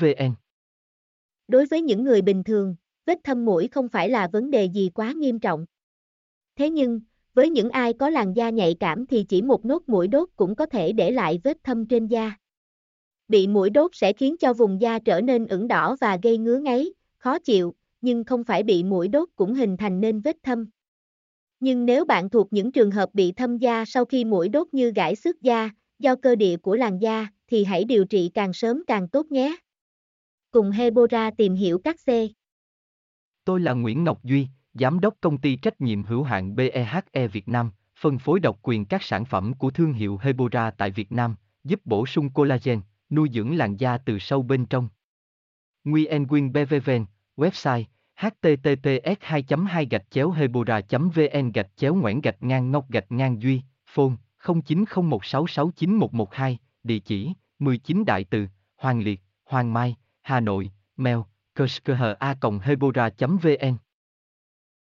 vn Đối với những người bình thường, vết thâm mũi không phải là vấn đề gì quá nghiêm trọng. Thế nhưng, với những ai có làn da nhạy cảm thì chỉ một nốt mũi đốt cũng có thể để lại vết thâm trên da. Bị mũi đốt sẽ khiến cho vùng da trở nên ửng đỏ và gây ngứa ngáy, khó chịu, nhưng không phải bị mũi đốt cũng hình thành nên vết thâm. Nhưng nếu bạn thuộc những trường hợp bị thâm da sau khi mũi đốt như gãi xước da, do cơ địa của làn da, thì hãy điều trị càng sớm càng tốt nhé. Cùng Hebora tìm hiểu các C. Tôi là Nguyễn Ngọc Duy, Giám đốc công ty trách nhiệm hữu hạn BEHE Việt Nam, phân phối độc quyền các sản phẩm của thương hiệu Hebora tại Việt Nam, giúp bổ sung collagen, nuôi dưỡng làn da từ sâu bên trong. Nguyen Nguyen BVVN, website https 2 2 gạch chéo hebora vn gạch chéo ngoãn gạch ngang ngọc gạch ngang duy phone 0901669112 địa chỉ 19 đại từ hoàng liệt hoàng mai hà nội mail kushkha.hebora.vn